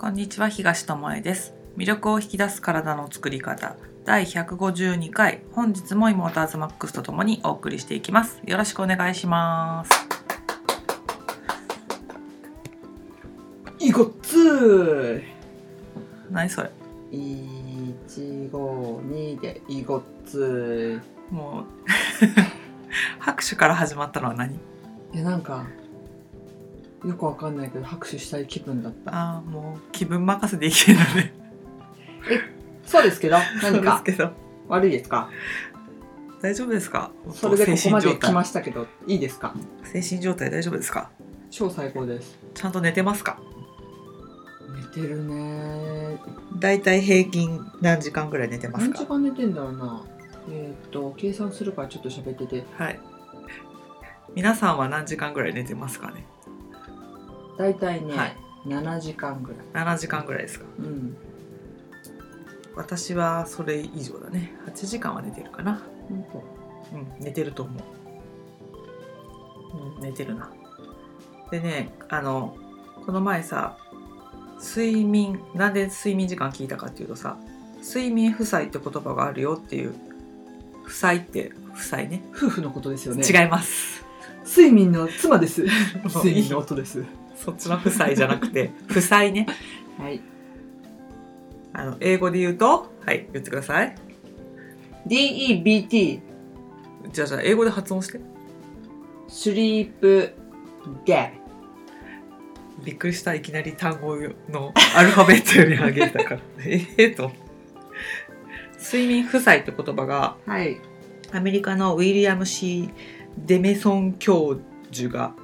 こんにちは東智恵です。魅力を引き出す体の作り方。第152回。本日もイモーターズマックスとともにお送りしていきます。よろしくお願いします。いごっつ何それ？ー152でいごっつもう。拍手から始まったのは何？ーいやなんかよくわかんないけど拍手したい気分だった。ああもう気分任せでいけるのでそうですけど 何か？ですけど。悪いですか？大丈夫ですか？それでここまで来ましたけどいいですか？精神状態大丈夫ですか？超最高です。ちゃんと寝てますか？寝てるね。だいたい平均何時間ぐらい寝てます何か時間寝てんだろうな。えーっと計算するからちょっと喋ってて。はい。皆さんは何時間ぐらい寝てますかね？大体ね、はい。7時間ぐらい。7時間ぐらいですか。うん。私はそれ以上だね。8時間は寝てるかな。本当？うん寝てると思う。うん寝てるな。でねあのこの前さ睡眠なんで睡眠時間聞いたかっていうとさ睡眠負債って言葉があるよっていう負債って負債ね。夫婦のことですよね。違います。睡眠の妻です。睡眠の音ですそっちの負債じゃなくて 負債ね。はい。あの英語で言うとはい言ってください。DEBT じゃあじゃあ英語で発音して。スリープデびっくりしたいきなり単語のアルファベットより上げたから。ええと。睡眠負債って言葉がはい。アメリカのウィリアム・ C・ デメソン教授が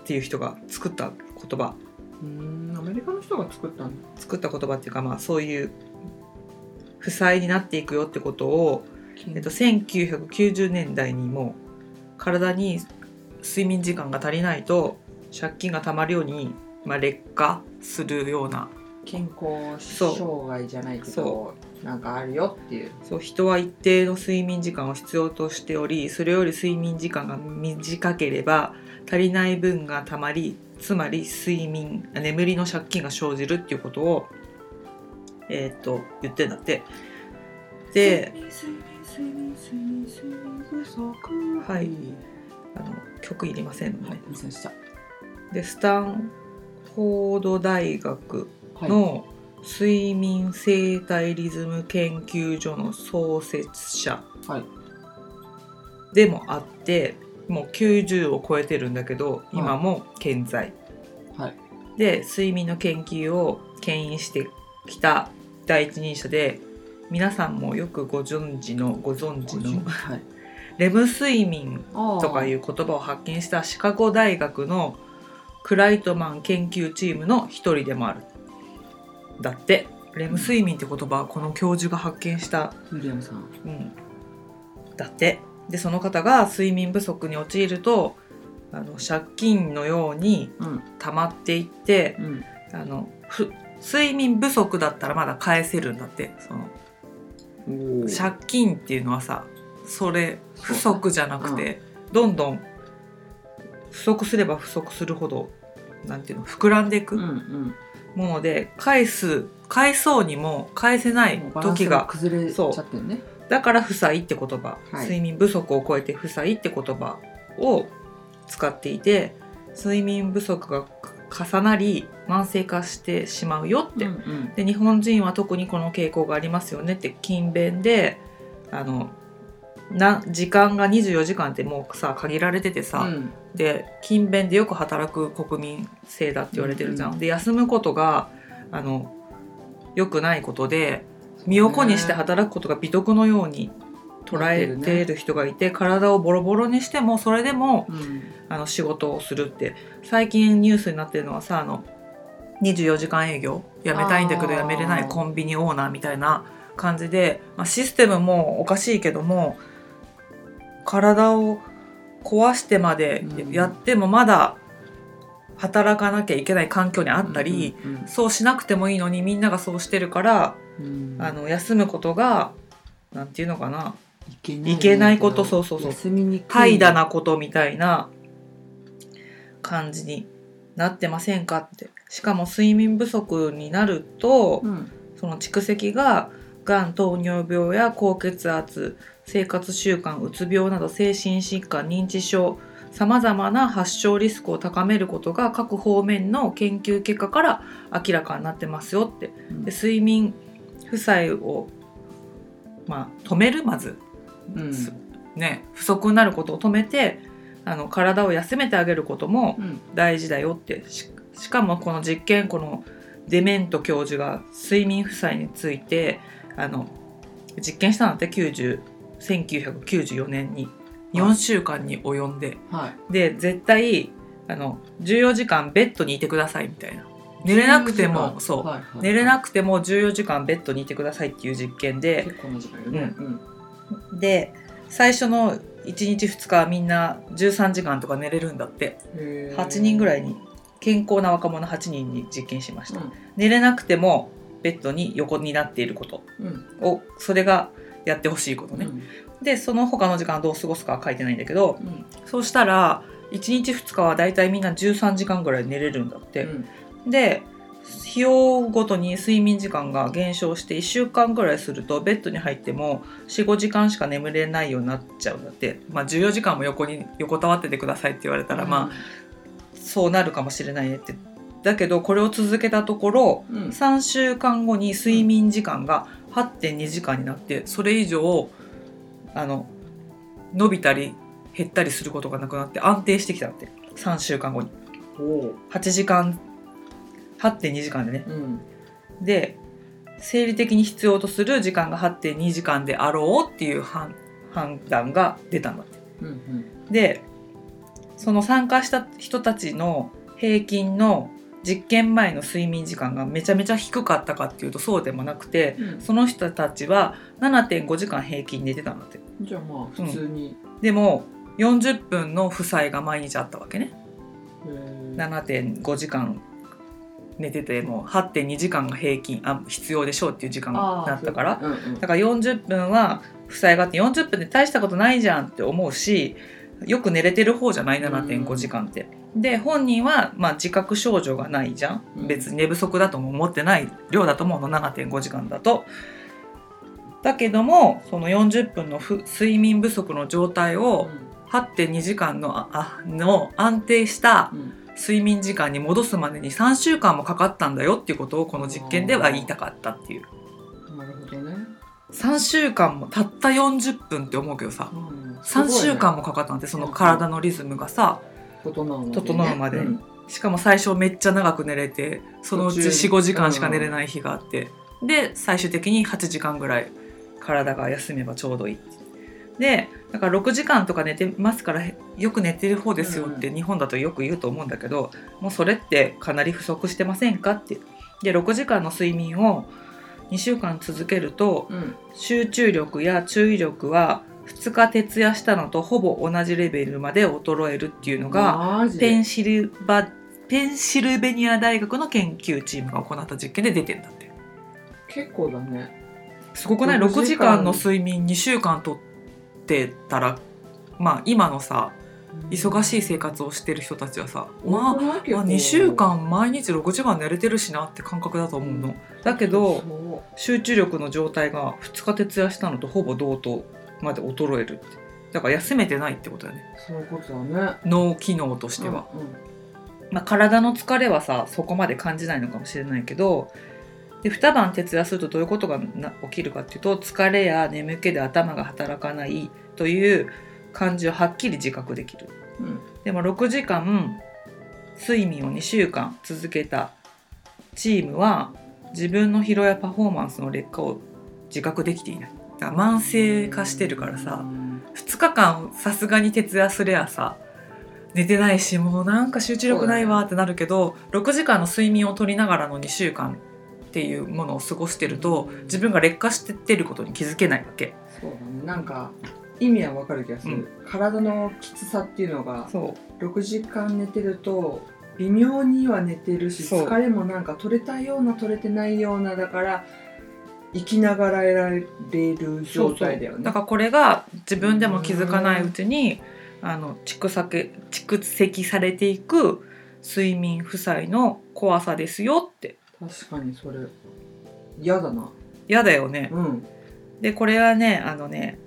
っていう人が作った言葉。うーんアメリカの人が作ったんだ作った言葉っていうかまあそういう負債になっていくよってことを、えっと、1990年代にも体に睡眠時間が足りないと借金がたまるように、まあ、劣化するような健康障害じゃないけどそなんかあるよっていう。そう人は一定の睡眠時間を必要としておりそれより睡眠時間が短ければ足りない分がたまりつまり睡眠眠りの借金が生じるっていうことをえーっと言ってんだって。ではいあの曲いりません、はいでスタンフォード大学の睡眠生態リズム研究所の創設者でもあってもう90を超えてるんだけど今も健在、はい。で睡眠の研究を牽引してきた第一人者で皆さんもよくご存知のご存知のはい。レム睡眠ととかいう言葉を発見したシカゴ大学のクライトマン研究チームの一人でもある。だってレム睡眠って言葉はこの教授が発見した、ウィリアムさん。うん、だってでその方が睡眠不足に陥るとあの借金のようにうん。溜まっていってうん。あのふ睡眠不足だったらまだ返せるんだってそのおー。借金っていうのはさそれ不足じゃなくて、どんどん不足すれば不足するほどなんていうの膨らんでいくうんうん。もので返す返そうにも返せないもうバランス時が崩れちゃってるねだから負債って言葉、はい。睡眠不足を超えて負債って言葉を使っていて睡眠不足が重なり慢性化してしまうよって、うんうん。で日本人は特にこの傾向がありますよねって勤勉であのな時間が24時間ってもうさ限られててさ、うん。で勤勉でよく働く国民性だって言われてるじゃん。うん。で休むことがあの良くないことで身を粉にして働くことが美徳のように捉えている人がいて、体をボロボロにしてもそれでもうん。あの仕事をするって。最近ニュースになってるのはさあの24時間営業やめたいんだけどあーやめれないコンビニオーナーみたいな感じで、まあ、システムもおかしいけども体を壊してまでうん。やってもまだ働かなきゃいけない環境にあったり、うんうんそうしなくてもいいのにみんながそうしてるから、うんあの休むことがなんていうのかな。いけないいけないことそうそうそう。怠惰なことみたいな感じになってませんかって。しかも睡眠不足になると、うん。その蓄積ががん糖尿病や高血圧生活習慣うつ病など精神疾患認知症さまざまな発症リスクを高めることが各方面の研究結果から明らかになってますよって。で睡眠負債を、まあ、止めるまず、うん。すね、不足になることを止めてあの体を休めてあげることもうん。大事だよって。ししかもこの実験このデメント教授が睡眠負債についてあの実験したんだって90 1994年に4週間に及んで。はい。で絶対あの14時間ベッドにいてくださいみたいな寝れなくてもそう、はいはい寝れなくても14時間ベッドにいてくださいっていう実験で。結構な時間よね。うん。で最初の1日2日はみんな13時間とか寝れるんだって。へー。8人ぐらいに健康な若者8人に実験しました、うん。寝れなくてもベッドに横になっていること。うん。をそれがやってほしいことね、うん。でその他の時間はどう過ごすかは書いてないんだけどうん。そうしたら1日2日はだいたいみんな13時間ぐらい寝れるんだって、で日をごとに睡眠時間が減少して1週間ぐらいするとベッドに入っても45時間しか眠れないようになっちゃうんだって、まあ、14時間も横に横たわっててくださいって言われたら、まあそうなるかもしれないねって。だけどこれを続けたところうん。3週間後に睡眠時間が8.2時間になってそれ以上あの伸びたり減ったりすることがなくなって安定してきたって。3週間後に。おお8時間8.2時間でね。うん。で生理的に必要とする時間が8.2時間であろうっていう判判断が出たんだって。うんうん。でその参加した人たちの平均の実験前の睡眠時間がめちゃめちゃ低かったかっていうとそうでもなくてうん。その人たちは7.5時間平均寝てたんだって。じゃあまあ普通に。でも40分の負債が毎日あったわけね。へー。7.5時間寝てても8.2時間が平均あ必要でしょうっていう時間あーだったから。だから40分は負債があって40分で大したことないじゃんって思うしよく寝れてる方じゃない7.5時間って。で本人はまあ自覚症状がないじゃん。うん。別に寝不足だとも思ってない量だと思うの7.5時間だと。だけどもその40分のふ睡眠不足の状態を8.2時間のああの安定したうん睡眠時間に戻すまでに3週間もかかったんだよっていうことをこの実験では言いたかったっていう。うんなるほどね。3週間もたった40分って思うけどさ。うん。3週間ももかかったんでその体のリズムがさ。整うまでね。整うまで。ん。しかも最初めっちゃ長く寝れてそのうち途中。45時間しか寝れない日があって。で最終的に8時間ぐらい体が休めばちょうどいいでだから6時間とか寝てますからよく寝てる方ですよって日本だとよく言うと思うんだけどもうそれってかなり不足してませんかって。で6時間の睡眠を2週間続けるとうん。集中力や注意力は2日徹夜したのとほぼ同じレベルまで衰えるっていうのがペンシルバペンシルベニア大学の研究チームが行った実験で出てんだって。結構だね。すごくない？6 6時間の睡眠2週間とってたらまあ今のさ忙しい生活をしてる人たちはさまあまあ2週間毎日6時間寝れてるしなって感覚だと思うの。だけどそ集中力の状態が2日徹夜したのとほぼ同等まで衰えるって。だから休めてないってことだよね。うそういうことだね。脳機能としては、うんうん。まあ、体の疲れはさそこまで感じないのかもしれないけどで二晩徹夜するとどういうことがな起きるかっていうと疲れや眠気で頭が働かないという感じをはっきり自覚できる。うん。でも6時間睡眠を2週間続けたチームは自分の疲労やパフォーマンスの劣化を自覚できていない。慢性化してるからさうん2日間さすがに徹夜すりゃさ寝てないしもうなんか集中力ないわってなるけど、6時間の睡眠を取りながらの2週間っていうものを過ごしてると自分が劣化してってることに気づけないわけ。そうだね。なんか意味はわかる気がする、うん。体のきつさっていうのがそ6時間寝てると微妙には寝てるし疲れもなんか取れたような取れてないようなだから生きながら得られる状態だよね。だからこれが自分でも気づかないうちにあの蓄積蓄積されていく睡眠負債の怖さですよって確かにそれ。嫌だな。嫌だよね。うん。でこれはねあのね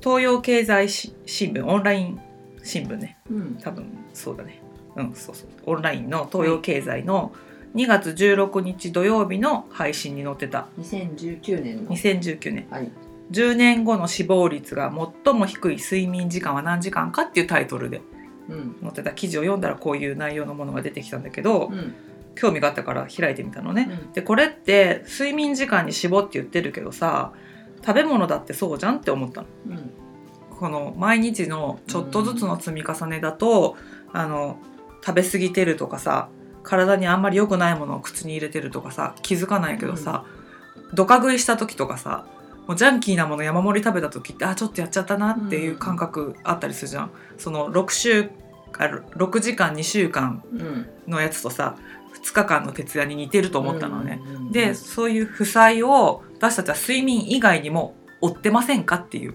東洋経済し新聞オンライン新聞ね。うん。多分そうだね。うんそうそう。オンラインの東洋経済の2月16日土曜日の配信に載ってた。2019年の。2019年。はい。10年後の死亡率が最も低い睡眠時間は何時間かっていうタイトルでうん。載ってた。記事を読んだらこういう内容のものが出てきたんだけど、うん興味があったから開いてみたのね。うんでこれって睡眠時間に絞って言ってるけどさ食べ物だってそうじゃんって思ったの。うんこの毎日のちょっとずつの積み重ねだと、あの食べ過ぎてるとかさ体にあんまり良くないものを口に入れてるとかさ気づかないけどさ、ドカ食いした時とかさもうジャンキーなもの山盛り食べた時ってあちょっとやっちゃったなっていう感覚あったりするじゃん。その6週あ6時間2週間うんのやつとさ2日間の徹夜に似てると思ったのね。うんうんうんでそういう負債を私たちは睡眠以外にも負ってませんかっていう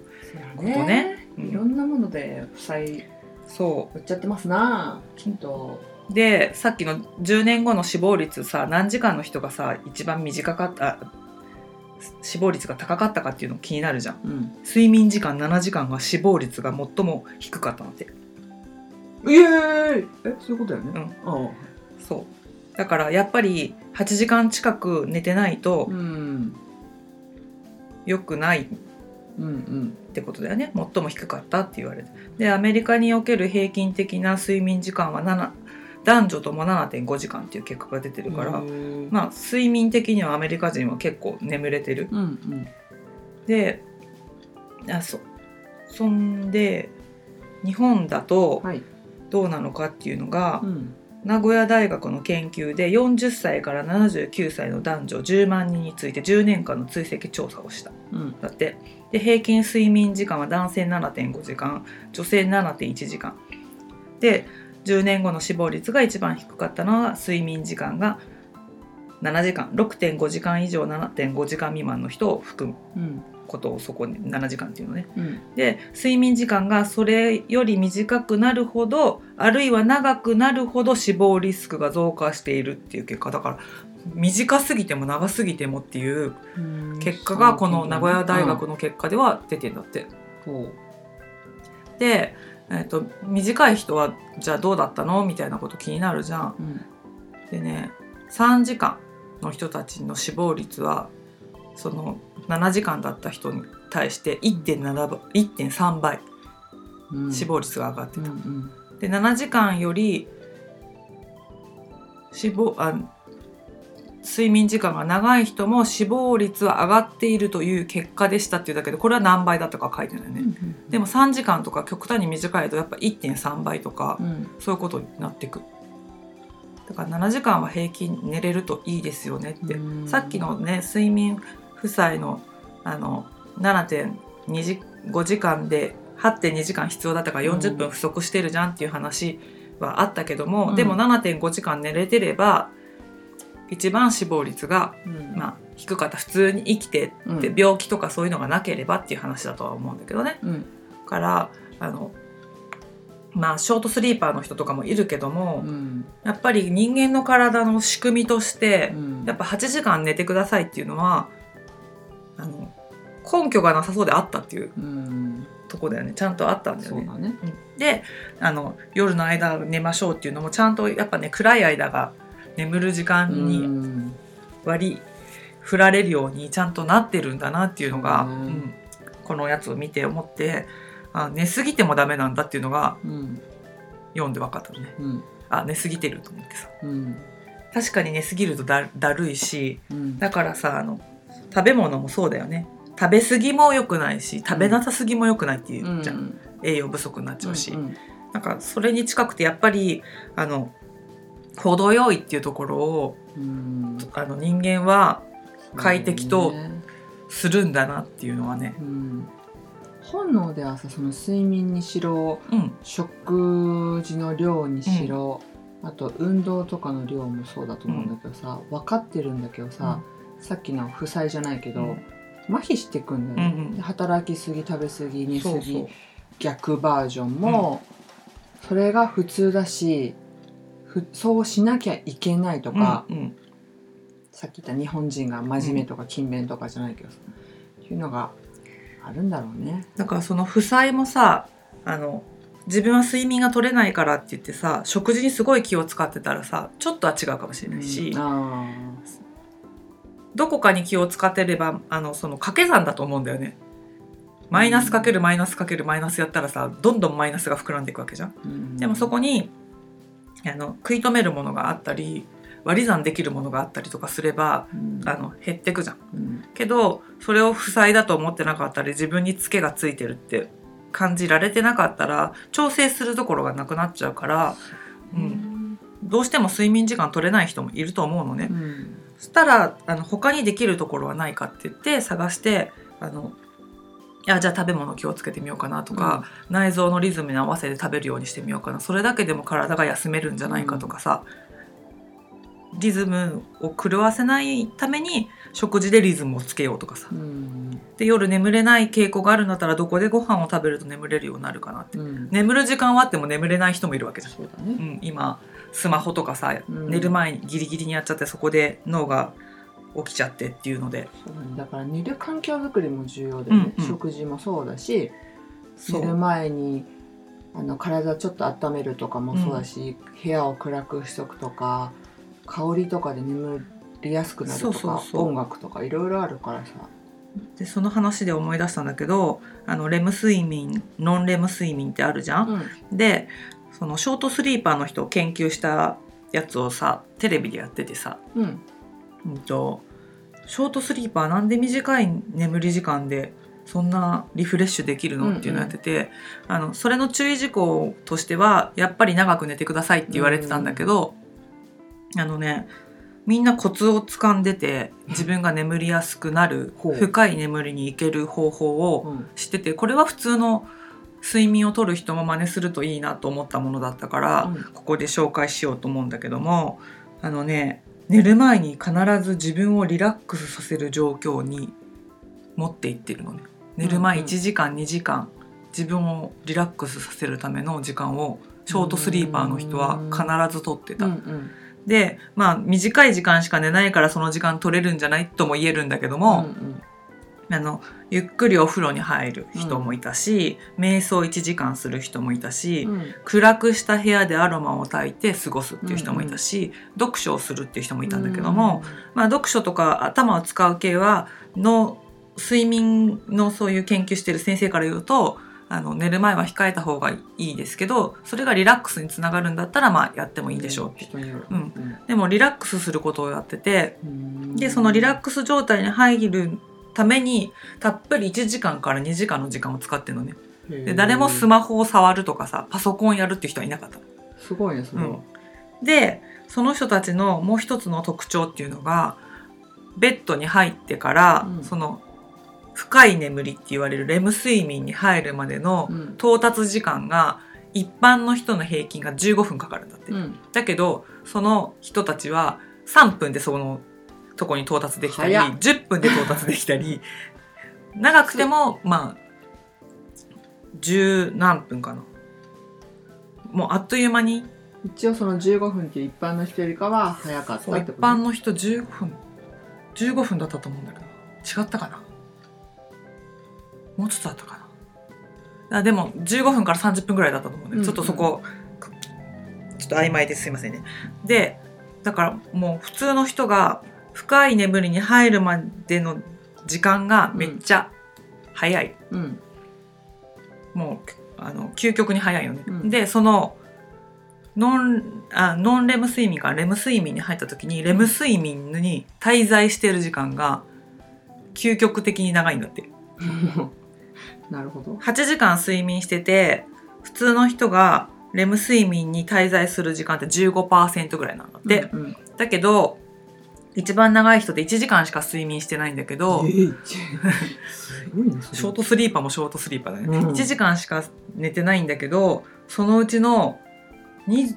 ことね。うんいろんなもので負債そ売っちゃってますな。きっと。うでさっきの10年後の死亡率さ何時間の人がさ一番短かった死亡率が高かったかっていうの気になるじゃん。うん。睡眠時間7時間が死亡率が最も低かったのでイエーイえそういうことだよね。うん。ああ。そうだからやっぱり8時間近く寝てないとうん。良くないってことだよね。最も低かったって言われて。でアメリカにおける平均的な睡眠時間は7男女とも7.5時間っていう結果が出てるから、まあ睡眠的にはアメリカ人は結構眠れてる。うんうん。であそそんで日本だとはい。どうなのかっていうのが、うん名古屋大学の研究で40歳から79歳の男女10万人について10年間の追跡調査をした。うん。だって。で平均睡眠時間は男性7.5時間女性7.1時間。で10年後の死亡率が一番低かったのは睡眠時間が7時間6.5時間以上7.5時間未満の人を含む。うんことをそこに7時間っていうのね。うん。で睡眠時間がそれより短くなるほどあるいは長くなるほど死亡リスクが増加しているっていう結果。だから短すぎても長すぎてもっていううん。結果がこの名古屋大学の結果では出てんだって。ほで、えー、と短い人はじゃあどうだったのみたいなこと気になるじゃん。ううん。でね3時間の人たちの死亡率はその7時間だった人に対して1.7倍1.3倍うん死亡率が上がってた。うんうんで7時間より死亡あ睡眠時間が長い人も死亡率は上がっているという結果でしたっていうだけでこれは何倍だとか書いてないね。でも3時間とか極端に短いとやっぱ1.3倍とかうんそういうことになっていく。だから7時間は平均寝れるといいですよねって。うんさっきのね睡眠負債のあの7.2時5時間で8.2時間必要だったから40分不足してるじゃんっていう話はあったけども、うん。でも7.5時間寝れてれば一番死亡率が、うん。まあ、低かった。普通に生きてうん。って病気とかそういうのがなければっていう話だとは思うんだけどね。うん。からあのまあショートスリーパーの人とかもいるけども、うん。やっぱり人間の体の仕組みとして、うん。やっぱ8時間寝てくださいっていうのは根拠がなさそうであったっていううん。とこだよね。ちゃんとあったんだよね。ね。うん。であの夜の間寝ましょうっていうのもちゃんとやっぱね暗い間が眠る時間うにん。割り振られるようにちゃんとなってるんだなっていうのが、そうんこのやつを見て思ってあ寝すぎてもダメなんだっていうのがうん。読んで分かったのね。うんあ寝すぎてると思ってさ。うん。確かに寝すぎるとだだるいしうん。だからさあの食べ物もそうだよね食べ過ぎも良くないし食べなさすぎも良くないっていうじゃん、栄養不足になっちゃうし、うんなんかそれに近くてやっぱりあの程よいっていうところをうん。あの人間は快適とするんだなっていうのはね。うん。本能ではさその睡眠にしろうん。食事の量にしろ、あと運動とかの量もそうだと思うんだけどさ、分かってるんだけどさ、さっきの負債じゃないけど、うん麻痺してくんだよ。ね、うんうん。で働きすぎ食べすぎ寝すぎ。そう逆バージョンも、それが普通だしふそうしなきゃいけないとか、うんうん。さっき言った日本人が真面目とか勤勉とかじゃないけどさ、っていうのがあるんだろうね。だからその負債もさあの自分は睡眠が取れないからって言ってさ食事にすごい気を使ってたらさちょっとは違うかもしれないし、うん。あどこかに気を使ってればあのその掛け算だと思うんだよね。マイナスかけるマイナスかけるマイナスやったらさどんどんマイナスが膨らんでいくわけじゃん。ーうんでもそこにあの食い止めるものがあったり割り算できるものがあったりとかすればうんあの減ってくじゃん。うんけどそれを負債だと思ってなかったり自分にツケがついてるって感じられてなかったら調整するところがなくなっちゃうから、うん、どうしても睡眠時間取れない人もいると思うのね。うんそしたらあの他にできるところはないかって言って探してあのいやじゃあ食べ物気をつけてみようかなとか、内臓のリズムに合わせて食べるようにしてみようかな。それだけでも体が休めるんじゃないかとかさ、リズムを狂わせないために食事でリズムをつけようとかさ。うん。で夜眠れない傾向があるんだったらどこでご飯を食べると眠れるようになるかなって。うん。眠る時間はあっても眠れない人もいるわけじゃん。ね。うん、今スマホとかさ、うん。寝る前にギリギリにやっちゃってそこで脳が起きちゃってっていうので。だから寝る環境づくりも重要でね、うんうん。食事もそうだし寝る前にあの体ちょっと温めるとかもそうだし、部屋を暗くしとくとか香りとかで眠りやすくなるとかそうそうそう。音楽とかいろいろあるからさ。でその話で思い出したんだけどあのレム睡眠ノンレム睡眠ってあるじゃん？うん。でそのショートスリーパーの人を研究したやつをさテレビでやっててさ、うん。うんと、ショートスリーパーなんで短い眠り時間でそんなリフレッシュできるの、うんうんっていうのをやっててあのそれの注意事項としてはやっぱり長く寝てくださいって言われてたんだけど、あのねみんなコツをつかんでて自分が眠りやすくなる深い眠りに行ける方法をうん。知っててこれは普通の睡眠をとる人も真似するといいなと思ったものだったから、うん。ここで紹介しようと思うんだけどもあのね寝る前に必ず自分をリラックスさせる状況に持っていってるのね。寝る前うんうん。1時間2時間自分をリラックスさせるための時間をショートスリーパーの人は必ずとってた。うんうん。でまあ短い時間しか寝ないからその時間取れるんじゃないとも言えるんだけども、うんあのゆっくりお風呂に入る人もいたし、瞑想1時間する人もいたし、うん。暗くした部屋でアロマを焚いて過ごすっていう人もいたし、読書をするっていう人もいたんだけども、まあ、読書とか頭を使う系はの睡眠のそういう研究してる先生から言うとあの寝る前は控えた方がいいですけどそれがリラックスにつながるんだったらまあやってもいいでしょうってうん。でもリラックスすることをやっててうん。でそのリラックス状態に入るためにたっぷり1時間から2時間の時間を使ってるのね。で誰もスマホを触るとかさパソコンやるっていう人はいなかったの。すごいねそれは、うん。でその人たちのもう一つの特徴っていうのがベッドに入ってから、うん。その深い眠りって言われるレム睡眠に入るまでのうん。到達時間が一般の人の平均が15分かかるんだって、うん。だけどその人たちは3分でそのとこに到達できたり早っ。10分で到達できたり 長くてもまあ十何分かな。もうあっという間に。一応その15分っていう一般の人よりかは早かったってこと般の人15分。15分だったと思うんだけど。違ったかな。もうちょっとだったかな。あでも15分から30分ぐらいだったと思うんで、うんうん。ちょっとそこちょっと曖昧ですいませんね。でだからもう普通の人が深い眠りに入るまでの時間がめっちゃ早い、うん。もうあの究極に早いよね、うん。でそのノンあノンレム睡眠からレム睡眠に入った時にレム睡眠に滞在している時間が究極的に長いんだって。なるほど。8時間睡眠してて普通の人がレム睡眠に滞在する時間って15%ぐらいなんだって、うんうん。だけど一番長い人で1時間しか睡眠してないんだけど、えーショートスリーパーもショートスリーパーだね、うん。1時間しか寝てないんだけどそのうちのに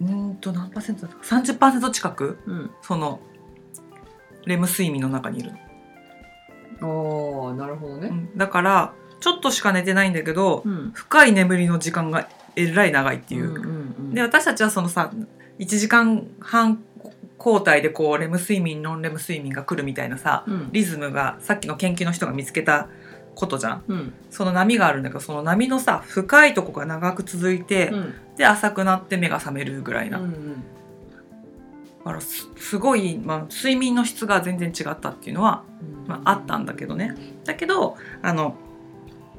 うーんと何パーセントだったか。30%近くうん。そのレム睡眠の中にいるの、おーなるほどね。うん。だからちょっとしか寝てないんだけどうん。深い眠りの時間がえらい長いっていう、うんうんうん。で私たちはそのさ1時間半交代でこうレム睡眠ノンレム睡眠が来るみたいなさうん。リズムがさっきの研究の人が見つけたことじゃん。うん。その波があるんだけどその波のさ深いとこが長く続いて、うん。で浅くなって目が覚めるぐらいな、うんだからすすごい、まあ、睡眠の質が全然違ったっていうのは、まあ、あったんだけどね。だけどあの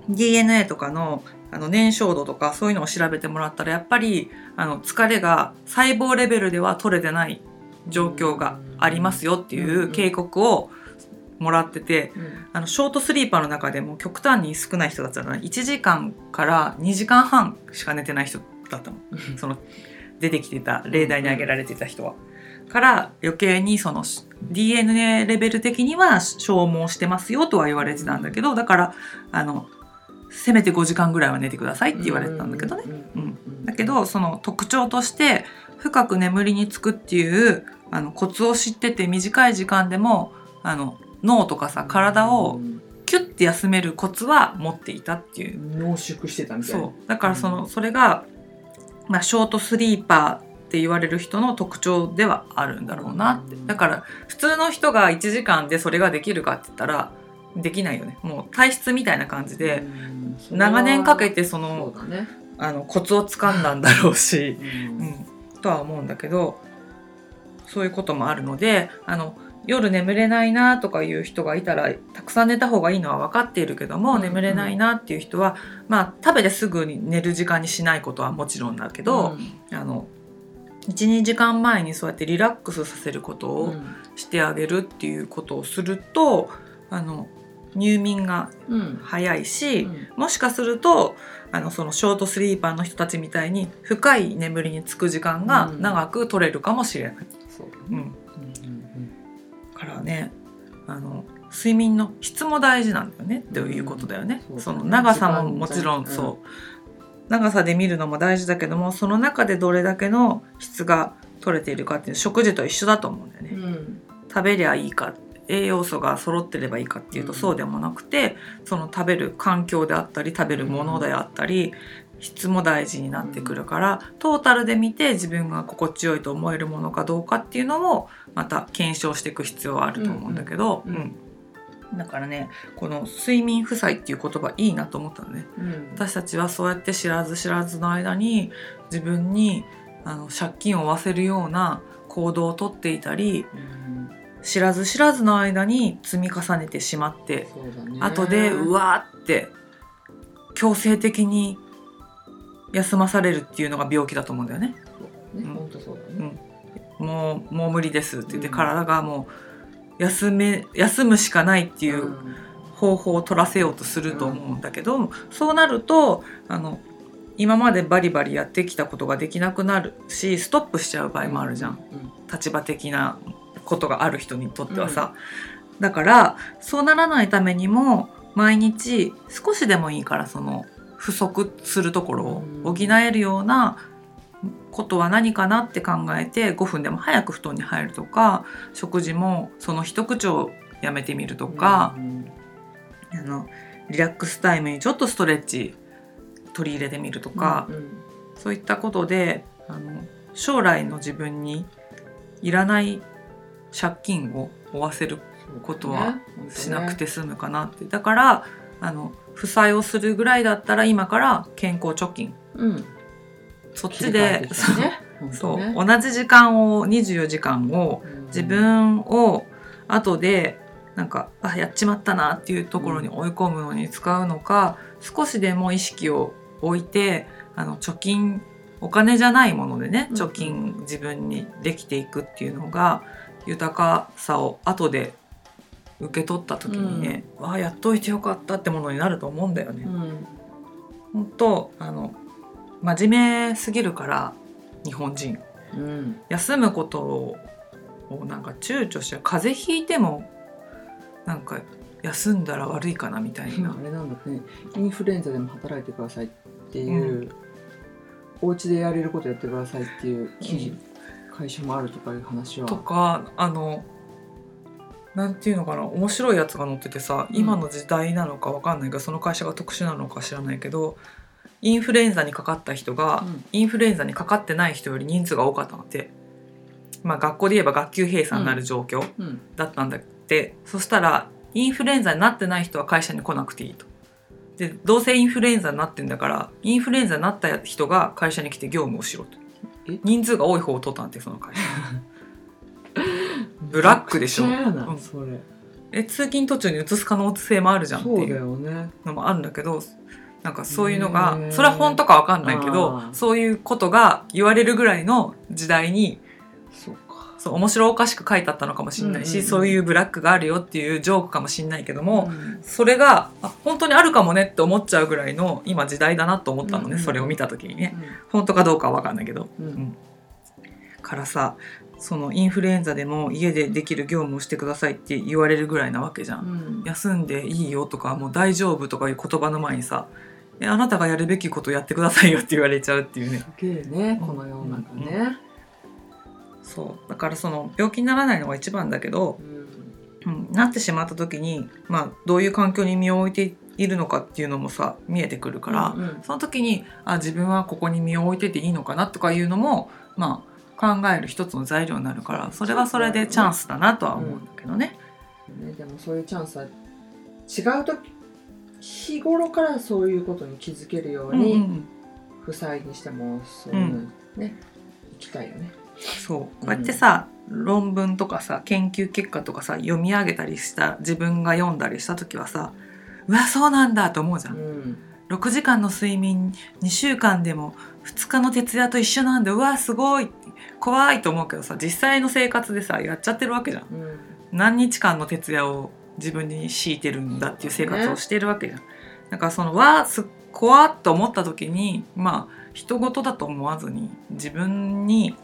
DNA とかのあの燃焼度とかそういうのを調べてもらったらやっぱりあの疲れが細胞レベルでは取れてない状況がありますよっていう警告をもらっててうん。あのショートスリーパーの中でも極端に少ない人だったら1時間から2時間半しか寝てない人だったの。その出てきてた例題に挙げられてた人は。から余計にその DNA レベル的には消耗してますよとは言われてたんだけどだからあのせめて5時間ぐらいは寝てくださいって言われてたんだけどね。うん。だけどその特徴として深く眠りにつくっていうあのコツを知ってて短い時間でもあの脳とかさ体をキュッて休めるコツは持っていたっていう。濃縮してたみたいな。そう。だからその、うん。それが、まあ、ショートスリーパーって言われる人の特徴ではあるんだろうなって。うん。だから普通の人が1時間でそれができるかって言ったらできないよね。もう体質みたいな感じで、長年かけてそそのね。あのコツをつかんだんだろうし、うん。うん、とは思うんだけどそういうこともあるのであの夜眠れないなとかいう人がいたらたくさん寝た方がいいのは分かっているけども、うん眠れないなっていう人はまあ食べてすぐに寝る時間にしないことはもちろんだけど、あの12時間前にそうやってリラックスさせることうん。をしてあげるっていうことをするとあの入眠がうん。早いし、うん。もしかするとあのそのショートスリーパーの人たちみたいに深い眠りにつく時間が長く取れるかもしれない。そう。ん。うん。からねあの睡眠の質も大事なんだよねっていうことだよね。うん。その長さももちろんうんそう、長さで見るのも大事だけどもその中でどれだけの質が取れているかっていう食事と一緒だと思うんだよね。うん。食べりゃいいか栄養素が揃ってればいいかっていうとうん。そうでもなくてその食べる環境であったり食べるものであったり質も大事になってくるからトータルで見て自分が心地よいと思えるものかどうかっていうのもまた検証していく必要はあると思うんだけど、うん。だからねこの睡眠負債っていう言葉いいなと思ったのね。うん。私たちはそうやって知らず知らずの間に自分にあの借金を負わせるような行動をとっていたりうん知らず知らずの間に積み重ねてしまってね。後でうわーって強制的に休まされるっていうのが病気だと思うんだよね。そうだね。うん。もうもう無理ですって言ってうん。体がもう休め休むしかないっていううん。方法を取らせようとすると思うんだけど、そうなるとあの今までバリバリやってきたことができなくなるしストップしちゃう場合もあるじゃん。立場的なことがある人にとってはさ、だからそうならないためにも毎日少しでもいいからその不足するところを補えるようなことは何かなって考えて5分でも早く布団に入るとか食事もその一口をやめてみるとかう、ん。あのリラックスタイムにちょっとストレッチ取り入れてみるとか、うん。そういったことであの将来の自分にいらない借金を負わせることはしなくて済むかなって、だからあの負債をするぐらいだったら今から健康貯金。うん。そっちでね。そう、ね。同じ時間を24時間をうん。自分を後でなんかあやっちまったなっていうところに追い込むのに使うのか、少しでも意識を置いてあの貯金お金じゃないものでねうん。貯金自分にできていくっていうのが豊かさを後で受け取った時にね、わあやっといてよかったってものになると思うんだよね。うん。本当あの真面目すぎるから日本人。うん。休むことをなんか躊躇しちゃう風邪ひいてもなんか休んだら悪いかなみたいな。あれなんだってね。インフルエンザでも働いてくださいっていう、お家でやれることやってくださいっていう記事、会社もあるとかいう話は。とかあのなんていうのかな面白いやつが載っててさ、うん。今の時代なのかわかんないけどその会社が特殊なのか知らないけどインフルエンザにかかった人が、うん。インフルエンザにかかってない人より人数が多かったので、まあ、学校で言えば学級閉鎖になる状況うん。だったんだって、そしたらインフルエンザになってない人は会社に来なくていいと。でどうせインフルエンザになってんだからインフルエンザになった人が会社に来て業務をしろと。え人数が多い方を取ったんてその会社。ブラックでしょ。うん。それ。え通勤途中に移す可能性もあるじゃんっていうのもあるんだけどなんかそういうのがそれは本当かわかんないけどそういうことが言われるぐらいの時代にそう面白おかしく書いてあったのかもしれないし、うんうんうん。そういうブラックがあるよっていうジョークかもしれないけども、ん。それがあ本当にあるかもねって思っちゃうぐらいの今時代だなと思ったのね、うんうん。うんそれを見た時にね。本当かどうかは分かんないけど。うん。うん。からさそのインフルエンザでも家でできる業務をしてくださいって言われるぐらいなわけじゃん。うん。休んでいいよとかもう大丈夫とかいう言葉の前にさえあなたがやるべきことやってくださいよって言われちゃうっていうね。すげえねこの世の中ねそう。だからその病気にならないのが一番だけど、うん。うん、なってしまった時に、まあ、どういう環境に身を置いているのかっていうのもさ見えてくるから、うんうん。その時にあ自分はここに身を置いてていいのかなとかいうのも、まあ、考える一つの材料になるからそれはそれでチャンスだなとは思うんだけどね。ね、でもそういうチャンスは違う時日頃からそういうことに気づけるよううんうんうに、ん。負債にしてもそういうのにね、行きたいよね。そう。こうやってさ、論文とかさ研究結果とかさ読み上げたりした自分が読んだりした時はさうわそうなんだと思うじゃ。うん。ん6時間の睡眠2週間でも2日の徹夜と一緒なんでうわすごい。怖いと思うけどさ実際の生活でさやっちゃってるわけじゃん。うん。何日間の徹夜を自分に強いてるんだっていう生活をしてるわけじゃん。だからそのわす怖っと思った時にまあ人事だと思わずに自分に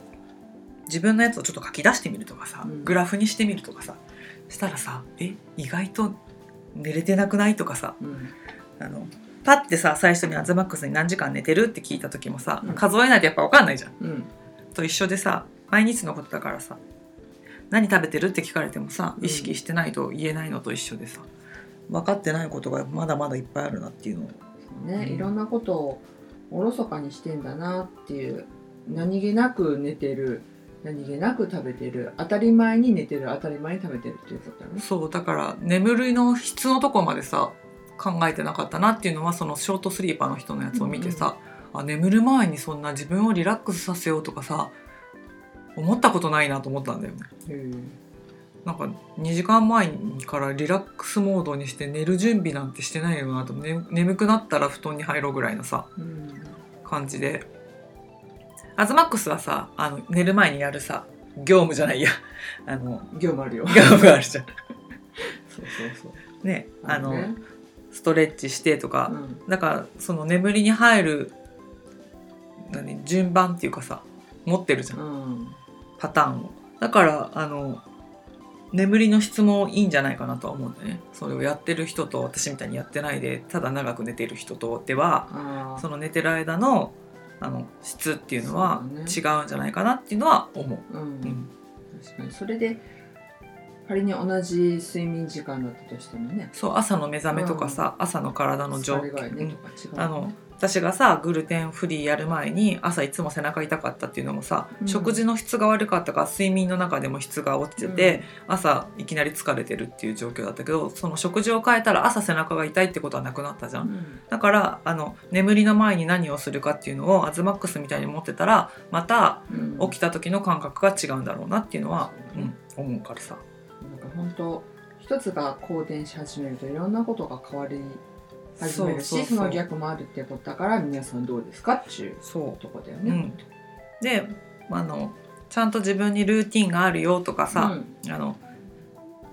自分のやつをちょっと書き出してみるとかさ、うん。グラフにしてみるとかさしたらさえ意外と寝れてなくないとかさうん。あのパッてさ最初にアズマックスに何時間寝てるって聞いた時もさ、うん。数えないとやっぱ分かんないじゃん。うん。と一緒でさ毎日のことだからさ何食べてるって聞かれてもさうん。意識してないと言えないのと一緒でさ分かってないことがまだまだいっぱいあるなっていうのを。ね、うん。いろんなことをおろそかにしてんだなっていう何気なく寝てる何気なく食べてる当たり前に寝てる当たり前に食べてるっていうことだよね。そうだから眠りの質のとこまでさ考えてなかったなっていうのはそのショートスリーパーの人のやつを見てさ、あ眠る前にそんな自分をリラックスさせようとかさ思ったことないなと思ったんだよね。うんなんか2時間前からリラックスモードにして寝る準備なんてしてないよなと、ね、眠くなったら布団に入ろうぐらいのさうん感じでアズマックスはさあの寝る前にやるさ業務じゃないや。あの業務あるよ。業務があるじゃん。そうそうそう。ねあのね。ストレッチしてとか、うん。だからその眠りに入る何順番っていうかさ持ってるじゃん。うん。パターンを。だからあの眠りの質もいいんじゃないかなとは思うんだよね。それをやってる人と私みたいにやってないでただ長く寝てる人とではその寝てる間のあの質っていうのは違うんじゃないかなっていうのは思う。うん。うん。確かに。それで仮に同じ睡眠時間だったとしてもね。そう朝の目覚めとかさ、朝の体の状疲れ具合ねうんとか違う、ね。あの私がさグルテンフリーやる前に朝いつも背中痛かったっていうのもさ、うん食事の質が悪かったから睡眠の中でも質が落ちてて、朝いきなり疲れてるっていう状況だったけどその食事を変えたら朝背中が痛いってことはなくなったじゃん。うんだからあの眠りの前に何をするかっていうのをアズマックスみたいに持ってたらまたうん起きた時の感覚が違うんだろうなっていうのは、うん、思うからさ。なんか本当一つが好転し始めるといろんなことが変わり始めるしその逆もあるってことだから皆さんどうですかっていうそう。とこだよね。うん、であのちゃんと自分にルーティンがあるよとかさ、あの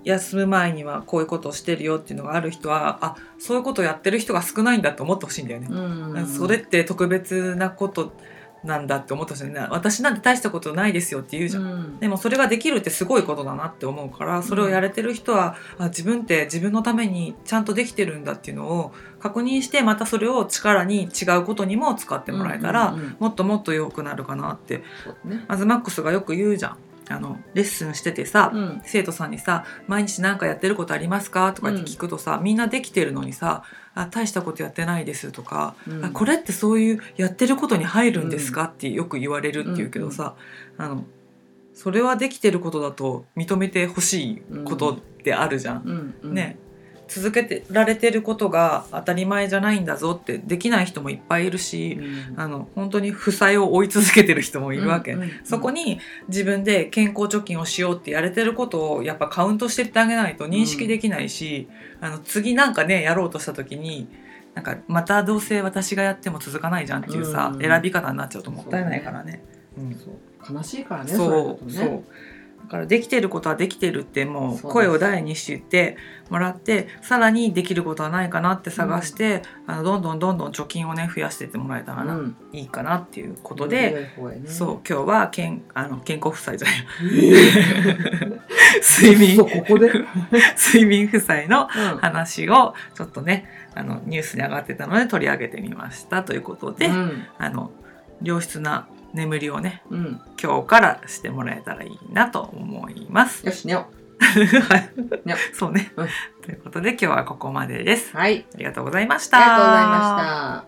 休む前にはこういうことをしてるよっていうのがある人はあそういうことをやってる人が少ないんだって思ってほしいんだよね。うんうん。それって特別なことなんだって思ってほしいね私なんて大したことないですよって言うじゃん。うん。でもそれができるってすごいことだなって思うからそれをやれてる人は、あ自分って自分のためにちゃんとできてるんだっていうのを確認してまたそれを力に違うことにも使ってもらえたら、うんうんうん。もっともっと良くなるかなって。ね。アズマックスがよく言うじゃん。あのレッスンしててさ、うん。生徒さんにさ「毎日何かやってることありますか?」とかって聞くとさ、みんなできてるのにさあ大したことやってないですとか、うん。あこれってそういうやってることに入るんですか？ってよく言われるっていうけどさ、あのそれはできてることだと認めてほしいことってあるじゃん。ね続けてられてることが当たり前じゃないんだぞってできない人もいっぱいいるし、うん。あの本当に負債を追い続けてる人もいるわけ、うんうんそこに自分で健康貯金をしようってやれてることをやっぱカウントしてってあげないと認識できないし、あの次なんかねやろうとした時になんかまたどうせ私がやっても続かないじゃんっていうさ、うん。選び方になっちゃうともったいないからね。うん。悲しいからねそう。ね。そうだからできてることはできてるってもう声を大にして言ってもらってさらにできることはないかなって探して、あのどんどんどんどん貯金をね増やしてってもらえたらな、うん。いいかなっていうことで、ね。そう今日は健あの健康負債じゃない。睡眠。そうここで、うん、睡眠負債の話をちょっとねあのニュースに上がってたので取り上げてみましたということで、うん。あの良質な眠りをねうん、今日からしてもらえたらいいなと思います。よし寝よはい。ねそうね、うん。ということで今日はここまでです。うはい。ありがとうございましあた。りがとうございました